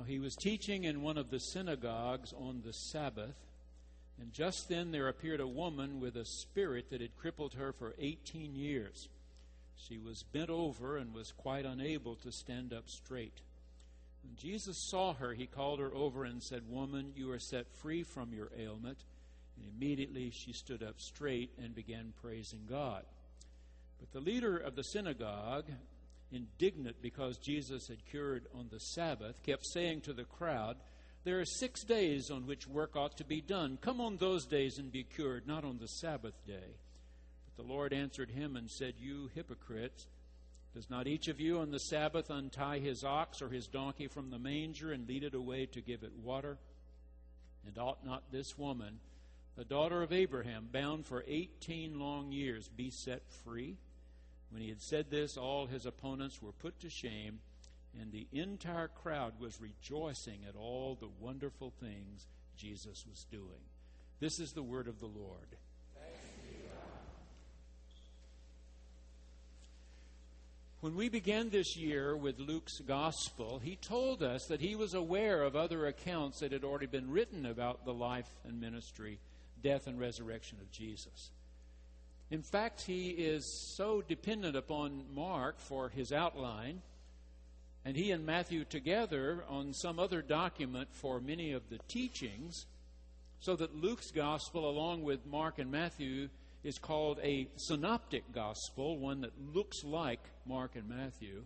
Now he was teaching in one of the synagogues on the Sabbath, and just then there appeared a woman with a spirit that had crippled her for 18 years. She was bent over and was quite unable to stand up straight. When Jesus saw her, he called her over and said, Woman, you are set free from your ailment. And immediately she stood up straight and began praising God. But the leader of the synagogue, indignant because Jesus had cured on the Sabbath, kept saying to the crowd, There are six days on which work ought to be done. Come on those days and be cured, not on the Sabbath day. But the Lord answered him and said, You hypocrites, does not each of you on the Sabbath untie his ox or his donkey from the manger and lead it away to give it water? And ought not this woman, the daughter of Abraham, bound for eighteen long years, be set free? When he had said this, all his opponents were put to shame, and the entire crowd was rejoicing at all the wonderful things Jesus was doing. This is the word of the Lord. When we began this year with Luke's gospel, he told us that he was aware of other accounts that had already been written about the life and ministry, death, and resurrection of Jesus. In fact, he is so dependent upon Mark for his outline, and he and Matthew together on some other document for many of the teachings, so that Luke's gospel, along with Mark and Matthew, is called a synoptic gospel, one that looks like Mark and Matthew.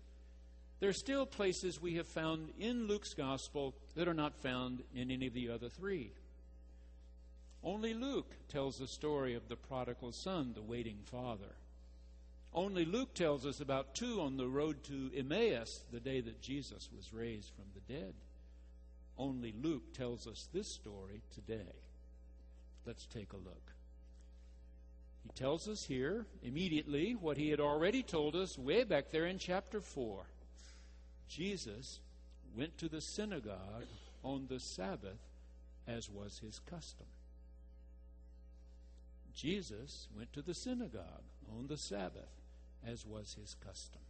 There are still places we have found in Luke's gospel that are not found in any of the other three. Only Luke tells the story of the prodigal son, the waiting father. Only Luke tells us about two on the road to Emmaus the day that Jesus was raised from the dead. Only Luke tells us this story today. Let's take a look. He tells us here immediately what he had already told us way back there in chapter 4. Jesus went to the synagogue on the Sabbath as was his custom. Jesus went to the synagogue on the Sabbath, as was his custom.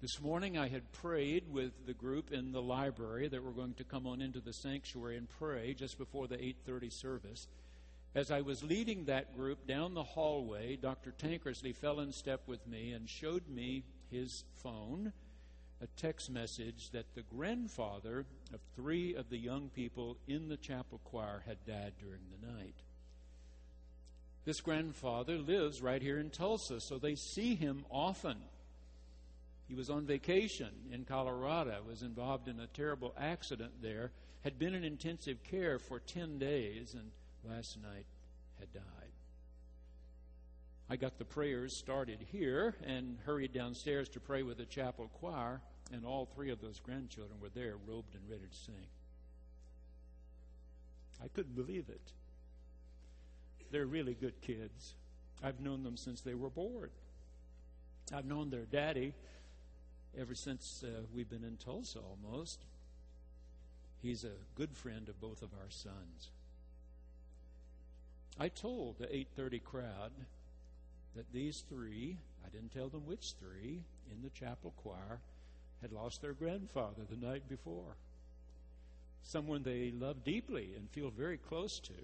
This morning I had prayed with the group in the library that were going to come on into the sanctuary and pray just before the 8:30 service. As I was leading that group down the hallway, Dr. Tankersley fell in step with me and showed me his phone, a text message that the grandfather of three of the young people in the chapel choir had died during the night. This grandfather lives right here in Tulsa, so they see him often. He was on vacation in Colorado, was involved in a terrible accident there, had been in intensive care for 10 days, and last night had died. I got the prayers started here and hurried downstairs to pray with the chapel choir, and all three of those grandchildren were there, robed and ready to sing. I couldn't believe it. They're really good kids. I've known them since they were born. I've known their daddy ever since uh, we've been in Tulsa almost. He's a good friend of both of our sons. I told the 8:30 crowd that these three, I didn't tell them which three, in the chapel choir had lost their grandfather the night before. Someone they love deeply and feel very close to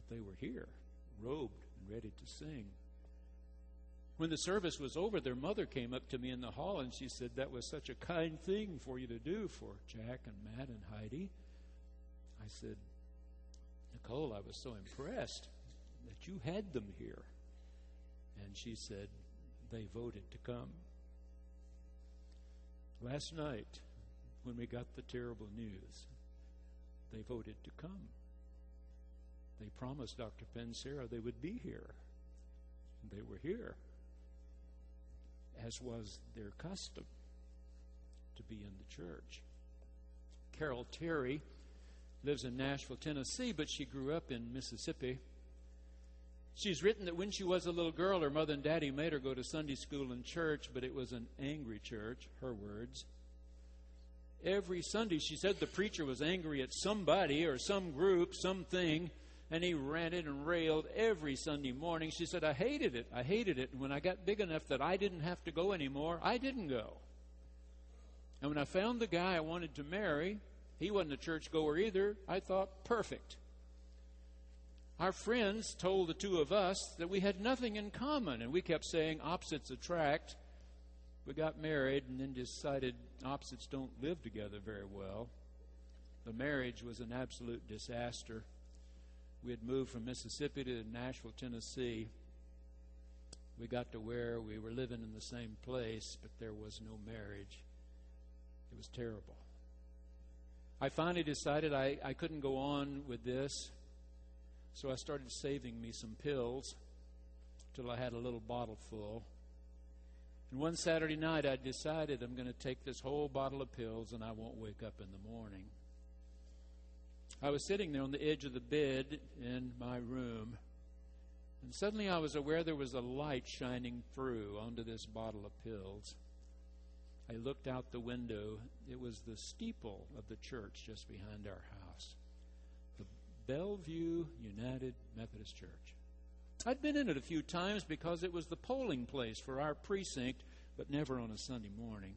but they were here, robed and ready to sing. When the service was over, their mother came up to me in the hall and she said, That was such a kind thing for you to do for Jack and Matt and Heidi. I said, Nicole, I was so impressed that you had them here. And she said, They voted to come. Last night, when we got the terrible news, they voted to come. They promised Dr. Pensera they would be here. They were here, as was their custom to be in the church. Carol Terry lives in Nashville, Tennessee, but she grew up in Mississippi. She's written that when she was a little girl, her mother and daddy made her go to Sunday school and church, but it was an angry church, her words. Every Sunday, she said the preacher was angry at somebody or some group, something, and he ranted and railed every Sunday morning. She said, I hated it. I hated it. And when I got big enough that I didn't have to go anymore, I didn't go. And when I found the guy I wanted to marry, he wasn't a churchgoer either. I thought, perfect. Our friends told the two of us that we had nothing in common, and we kept saying opposites attract. We got married and then decided opposites don't live together very well. The marriage was an absolute disaster. We had moved from Mississippi to Nashville, Tennessee. We got to where we were living in the same place, but there was no marriage. It was terrible. I finally decided I, I couldn't go on with this, so I started saving me some pills till I had a little bottle full. And one Saturday night, I decided I'm going to take this whole bottle of pills and I won't wake up in the morning. I was sitting there on the edge of the bed in my room, and suddenly I was aware there was a light shining through onto this bottle of pills. I looked out the window. It was the steeple of the church just behind our house, the Bellevue United Methodist Church. I'd been in it a few times because it was the polling place for our precinct, but never on a Sunday morning.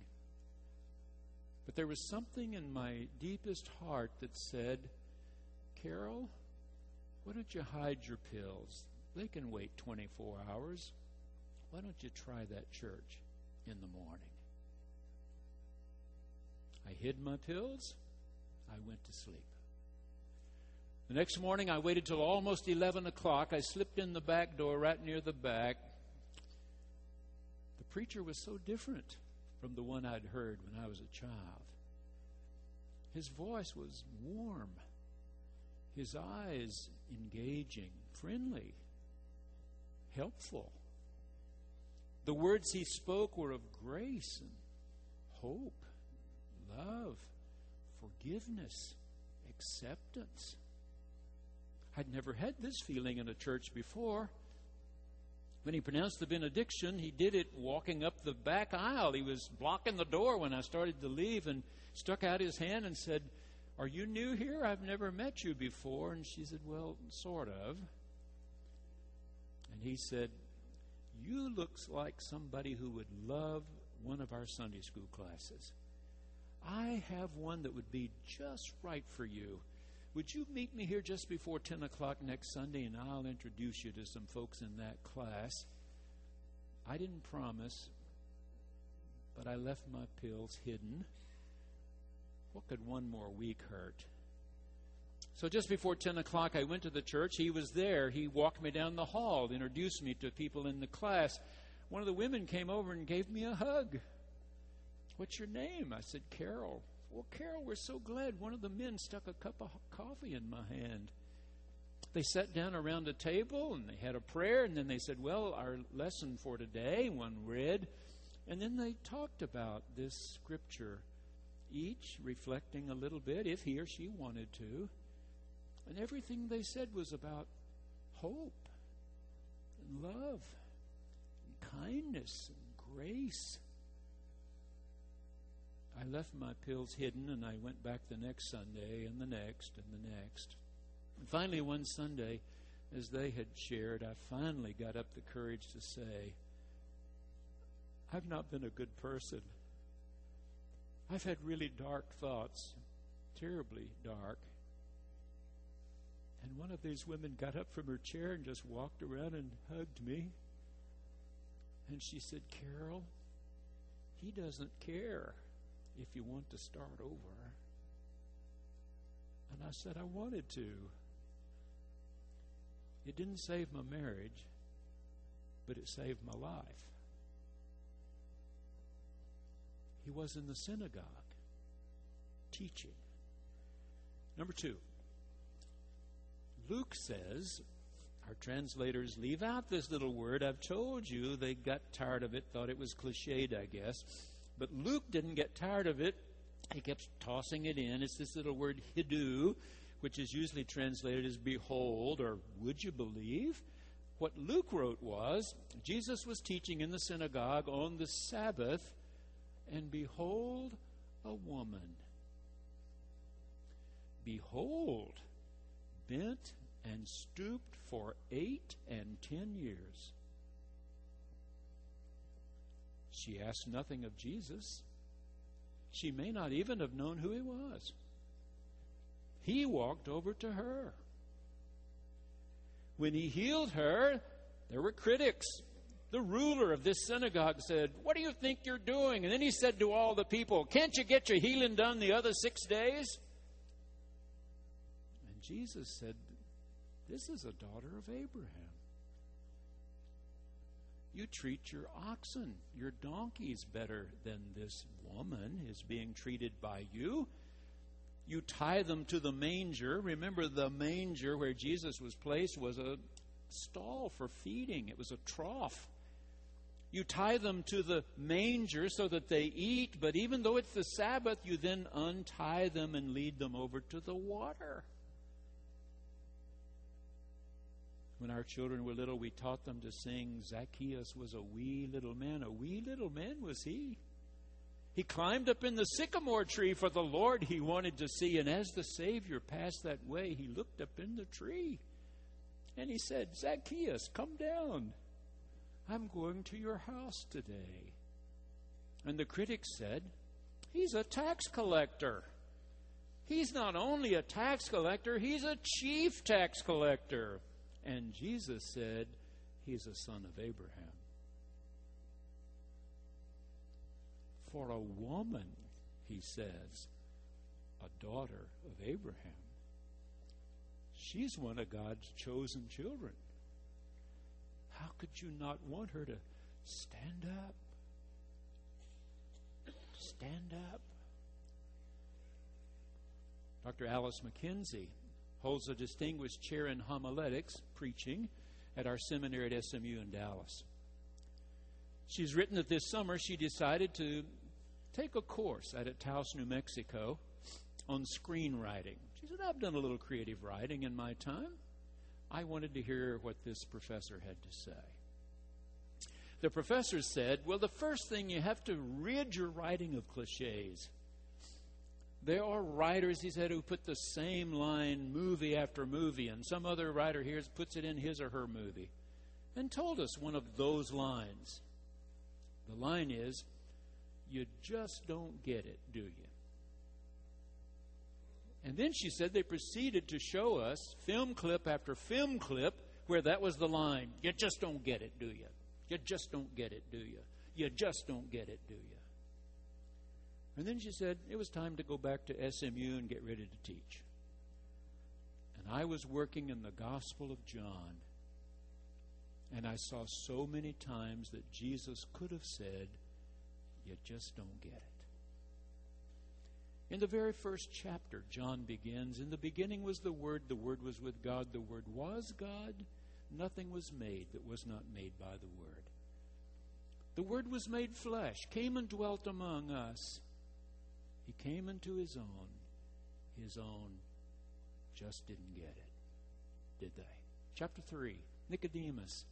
But there was something in my deepest heart that said, Carol, why don't you hide your pills? They can wait 24 hours. Why don't you try that church in the morning? I hid my pills. I went to sleep. The next morning, I waited till almost 11 o'clock. I slipped in the back door right near the back. The preacher was so different from the one I'd heard when I was a child. His voice was warm his eyes engaging, friendly, helpful. The words he spoke were of grace and hope, love, forgiveness, acceptance. I'd never had this feeling in a church before. When he pronounced the benediction, he did it walking up the back aisle. He was blocking the door when I started to leave and stuck out his hand and said, are you new here? I've never met you before. And she said, Well, sort of. And he said, You looks like somebody who would love one of our Sunday school classes. I have one that would be just right for you. Would you meet me here just before 10 o'clock next Sunday and I'll introduce you to some folks in that class? I didn't promise, but I left my pills hidden what could one more week hurt? So just before 10 o'clock, I went to the church. He was there. He walked me down the hall, introduced me to people in the class. One of the women came over and gave me a hug. What's your name? I said, Carol. Well, Carol, we're so glad. One of the men stuck a cup of coffee in my hand. They sat down around a table and they had a prayer, and then they said, Well, our lesson for today, one read, and then they talked about this scripture each reflecting a little bit, if he or she wanted to. And everything they said was about hope and love and kindness and grace. I left my pills hidden and I went back the next Sunday and the next and the next. And finally, one Sunday, as they had shared, I finally got up the courage to say, I've not been a good person. I've had really dark thoughts, terribly dark. And one of these women got up from her chair and just walked around and hugged me. And she said, Carol, he doesn't care if you want to start over. And I said, I wanted to. It didn't save my marriage, but it saved my life. He was in the synagogue teaching. Number two, Luke says, our translators leave out this little word. I've told you they got tired of it, thought it was cliched, I guess. But Luke didn't get tired of it. He kept tossing it in. It's this little word, idou, which is usually translated as behold or would you believe? What Luke wrote was Jesus was teaching in the synagogue on the Sabbath and behold, a woman. Behold, bent and stooped for eight and ten years. She asked nothing of Jesus. she may not even have known who he was. He walked over to her. When he healed her, there were critics. The ruler of this synagogue said, What do you think you're doing? And then he said to all the people, Can't you get your healing done the other six days? And Jesus said, This is a daughter of Abraham. You treat your oxen, your donkeys better than this woman is being treated by you. You tie them to the manger. Remember, the manger where Jesus was placed was a stall for feeding, it was a trough. You tie them to the manger so that they eat, but even though it's the Sabbath, you then untie them and lead them over to the water. When our children were little, we taught them to sing, Zacchaeus was a wee little man. A wee little man was he. He climbed up in the sycamore tree for the Lord he wanted to see. And as the Savior passed that way, he looked up in the tree and he said, Zacchaeus, come down. I'm going to your house today. And the critics said, He's a tax collector. He's not only a tax collector, he's a chief tax collector. And Jesus said, He's a son of Abraham. For a woman, he says, a daughter of Abraham. She's one of God's chosen children. How could you not want her to stand up? Stand up. Dr. Alyce McKenzie holds a distinguished chair in homiletics, preaching, at our seminary at SMU in Dallas. She's written that this summer she decided to take a course out at Taos, New Mexico on screenwriting. She said, I've done a little creative writing in my time. I wanted to hear what this professor had to say. The professor said, Well, the first thing you have to rid your writing of cliches. There are writers, he said, who put the same line movie after movie, and some other writer here puts it in his or her movie, and told us one of those lines. The line is, You just don't get it, do you? And then she said they proceeded to show us film clip after film clip where that was the line. You just don't get it, do you? You just don't get it, do you? You just don't get it, do you? And then she said it was time to go back to SMU and get ready to teach. And I was working in the Gospel of John, and I saw so many times that Jesus could have said, You just don't get it. In the very first chapter, John begins In the beginning was the Word, the Word was with God, the Word was God. Nothing was made that was not made by the Word. The Word was made flesh, came and dwelt among us. He came into his own. His own just didn't get it, did they? Chapter 3 Nicodemus,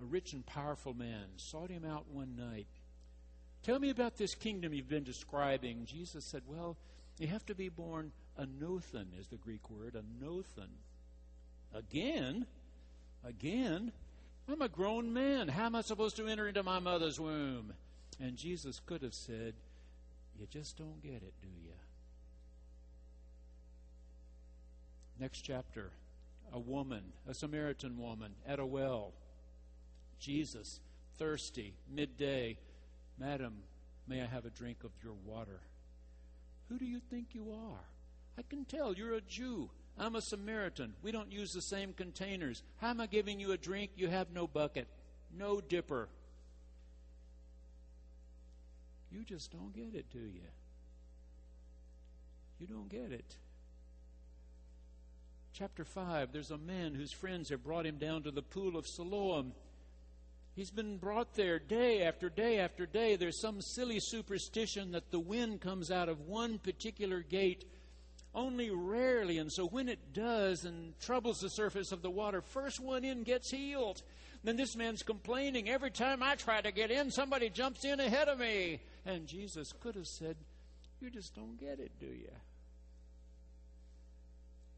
a rich and powerful man, sought him out one night. Tell me about this kingdom you've been describing. Jesus said, Well, you have to be born anothen, is the Greek word, anothen. Again, again, I'm a grown man. How am I supposed to enter into my mother's womb? And Jesus could have said, you just don't get it, do you? Next chapter a woman, a Samaritan woman, at a well. Jesus, thirsty, midday. Madam, may I have a drink of your water? Who do you think you are? I can tell you're a Jew. I'm a Samaritan. We don't use the same containers. How am I giving you a drink? You have no bucket, no dipper. You just don't get it, do you? You don't get it. Chapter 5 there's a man whose friends have brought him down to the pool of Siloam. He's been brought there day after day after day. There's some silly superstition that the wind comes out of one particular gate only rarely. And so when it does and troubles the surface of the water, first one in gets healed. Then this man's complaining. Every time I try to get in, somebody jumps in ahead of me. And Jesus could have said, You just don't get it, do you?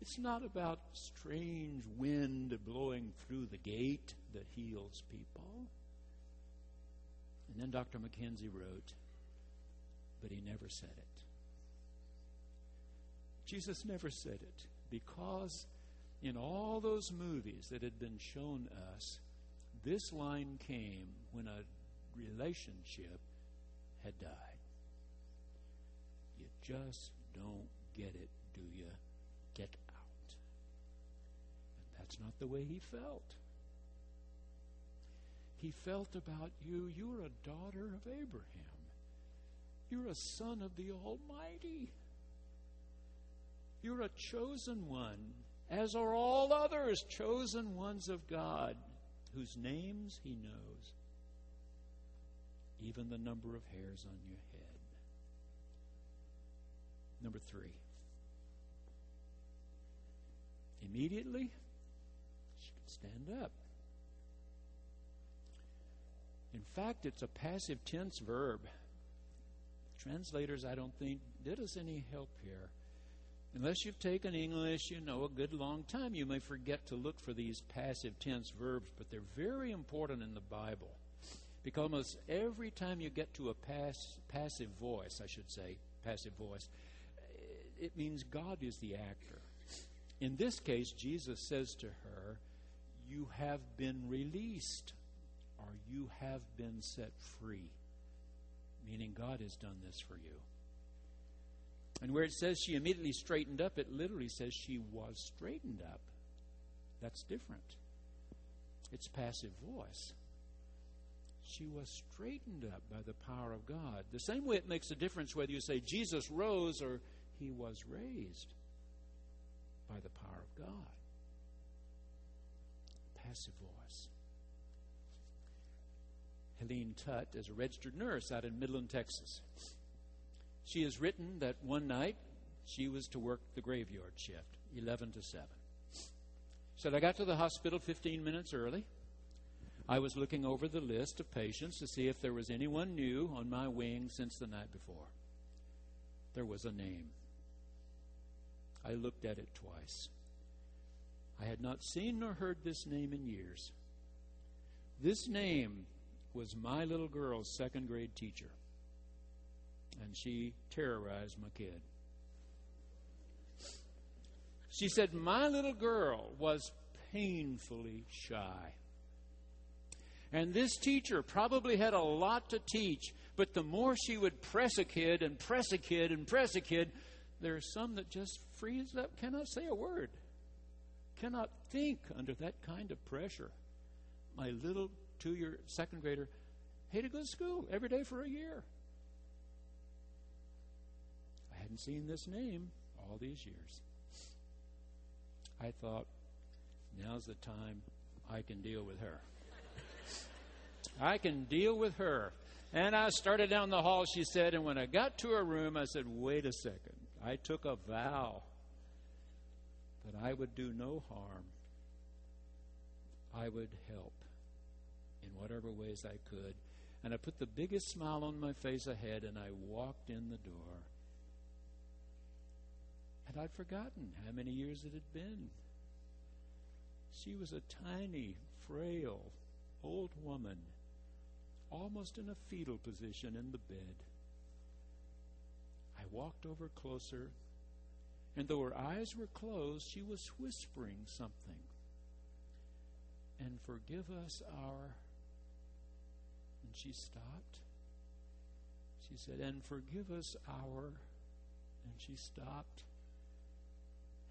It's not about strange wind blowing through the gate that heals people. And then Dr. McKenzie wrote, but he never said it. Jesus never said it because in all those movies that had been shown us, this line came when a relationship had died. You just don't get it, do you? Get that's not the way he felt. He felt about you, you're a daughter of Abraham. You're a son of the Almighty. You're a chosen one, as are all others, chosen ones of God, whose names he knows, even the number of hairs on your head. Number three. Immediately, stand up. In fact, it's a passive tense verb. Translators, I don't think, did us any help here. Unless you've taken English, you know, a good long time, you may forget to look for these passive tense verbs, but they're very important in the Bible. Because almost every time you get to a pass, passive voice, I should say, passive voice, it means God is the actor. In this case, Jesus says to her, You have been released, or you have been set free. Meaning, God has done this for you. And where it says she immediately straightened up, it literally says she was straightened up. That's different. It's passive voice. She was straightened up by the power of God. The same way it makes a difference whether you say Jesus rose or he was raised by the power of God. Helene Tutt is a registered nurse out in Midland, Texas. She has written that one night she was to work the graveyard shift, 11 to 7. She Said, I got to the hospital 15 minutes early. I was looking over the list of patients to see if there was anyone new on my wing since the night before. There was a name. I looked at it twice. I had not seen nor heard this name in years. This name was my little girl's second grade teacher, and she terrorized my kid. She said, My little girl was painfully shy. And this teacher probably had a lot to teach, but the more she would press a kid and press a kid and press a kid, there are some that just freeze up, cannot say a word, cannot think under that kind of pressure. My little two year second grader had to go to school every day for a year. I hadn't seen this name all these years. I thought, now's the time I can deal with her. I can deal with her. And I started down the hall, she said, and when I got to her room, I said, wait a second. I took a vow that I would do no harm. I would help in whatever ways I could. And I put the biggest smile on my face ahead and I walked in the door. And I'd forgotten how many years it had been. She was a tiny, frail, old woman, almost in a fetal position in the bed. I walked over closer, and though her eyes were closed, she was whispering something. And forgive us our. And she stopped. She said, And forgive us our. And she stopped.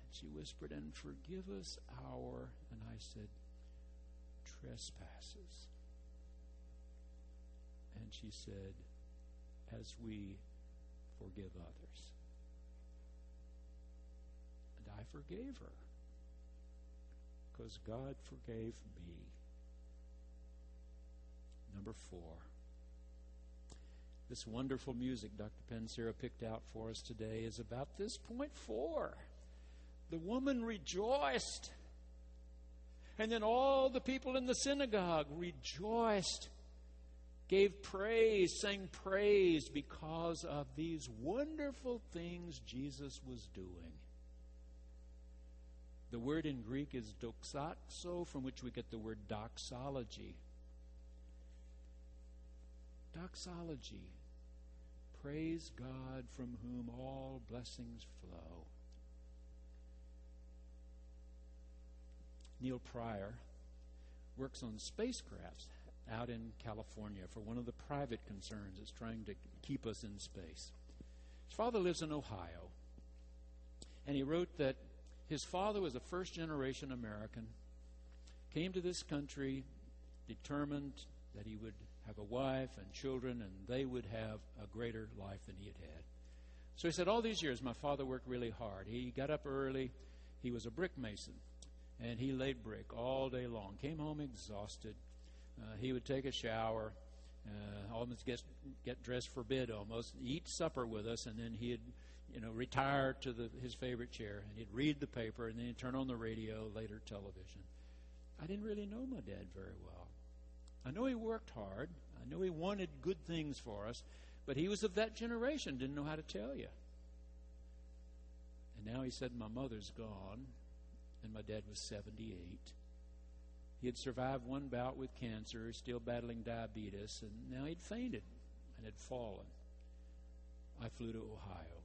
And she whispered, And forgive us our. And I said, Trespasses. And she said, As we forgive others. I forgave her because God forgave me. Number four. This wonderful music Dr. Pensera picked out for us today is about this point four. The woman rejoiced. And then all the people in the synagogue rejoiced gave praise, sang praise because of these wonderful things Jesus was doing. The word in Greek is doxazo, from which we get the word doxology. Doxology, Praise God from whom all blessings flow. Neil Pryor works on spacecrafts out in California for one of the private concerns that's trying to keep us in space. His father lives in Ohio, and he wrote that his father was a first generation American, came to this country determined that he would have a wife and children, and they would have a greater life than he had had. So he said, All these years, my father worked really hard. He got up early, he was a brick mason, and he laid brick all day long. Came home exhausted. Uh, he would take a shower, uh, almost get get dressed for bed, almost eat supper with us, and then he'd you know retire to the, his favorite chair, and he'd read the paper, and then he'd turn on the radio, later television. I didn't really know my dad very well. I know he worked hard. I know he wanted good things for us, but he was of that generation, didn't know how to tell you. And now he said, My mother's gone, and my dad was 78. He had survived one bout with cancer, still battling diabetes, and now he'd fainted and had fallen. I flew to Ohio.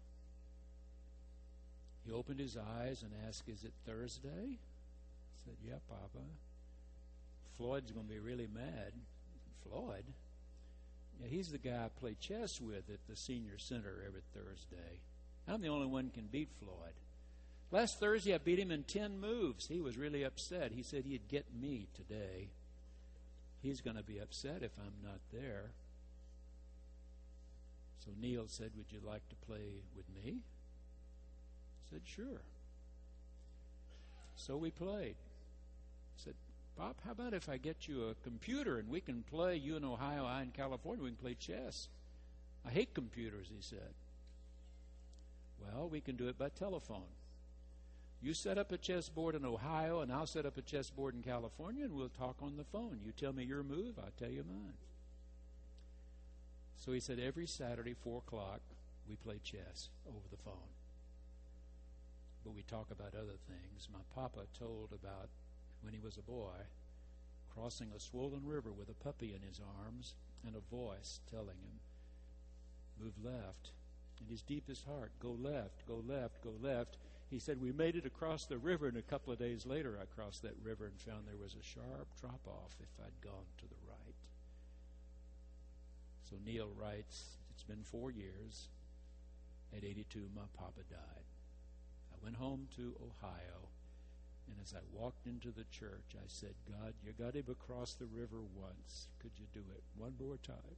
He opened his eyes and asked, Is it Thursday? I said, Yeah, Papa. Floyd's going to be really mad. Floyd? Yeah, he's the guy I play chess with at the senior center every Thursday. I'm the only one can beat Floyd. Last Thursday, I beat him in 10 moves. He was really upset. He said he'd get me today. He's going to be upset if I'm not there. So Neil said, Would you like to play with me? Said, Sure. So we played. I said, Bob, how about if I get you a computer and we can play, you in Ohio, I in California, we can play chess? I hate computers, he said. Well, we can do it by telephone. You set up a chessboard in Ohio, and I'll set up a chessboard in California, and we'll talk on the phone. You tell me your move, I'll tell you mine. So he said, every Saturday, 4 o'clock, we play chess over the phone. But we talk about other things. My papa told about when he was a boy, crossing a swollen river with a puppy in his arms and a voice telling him, Move left. In his deepest heart, go left, go left, go left. He said, We made it across the river, and a couple of days later, I crossed that river and found there was a sharp drop off if I'd gone to the right. So Neil writes, It's been four years. At 82, my papa died. Went home to Ohio and as I walked into the church, I said, God, you got him across the river once. Could you do it one more time?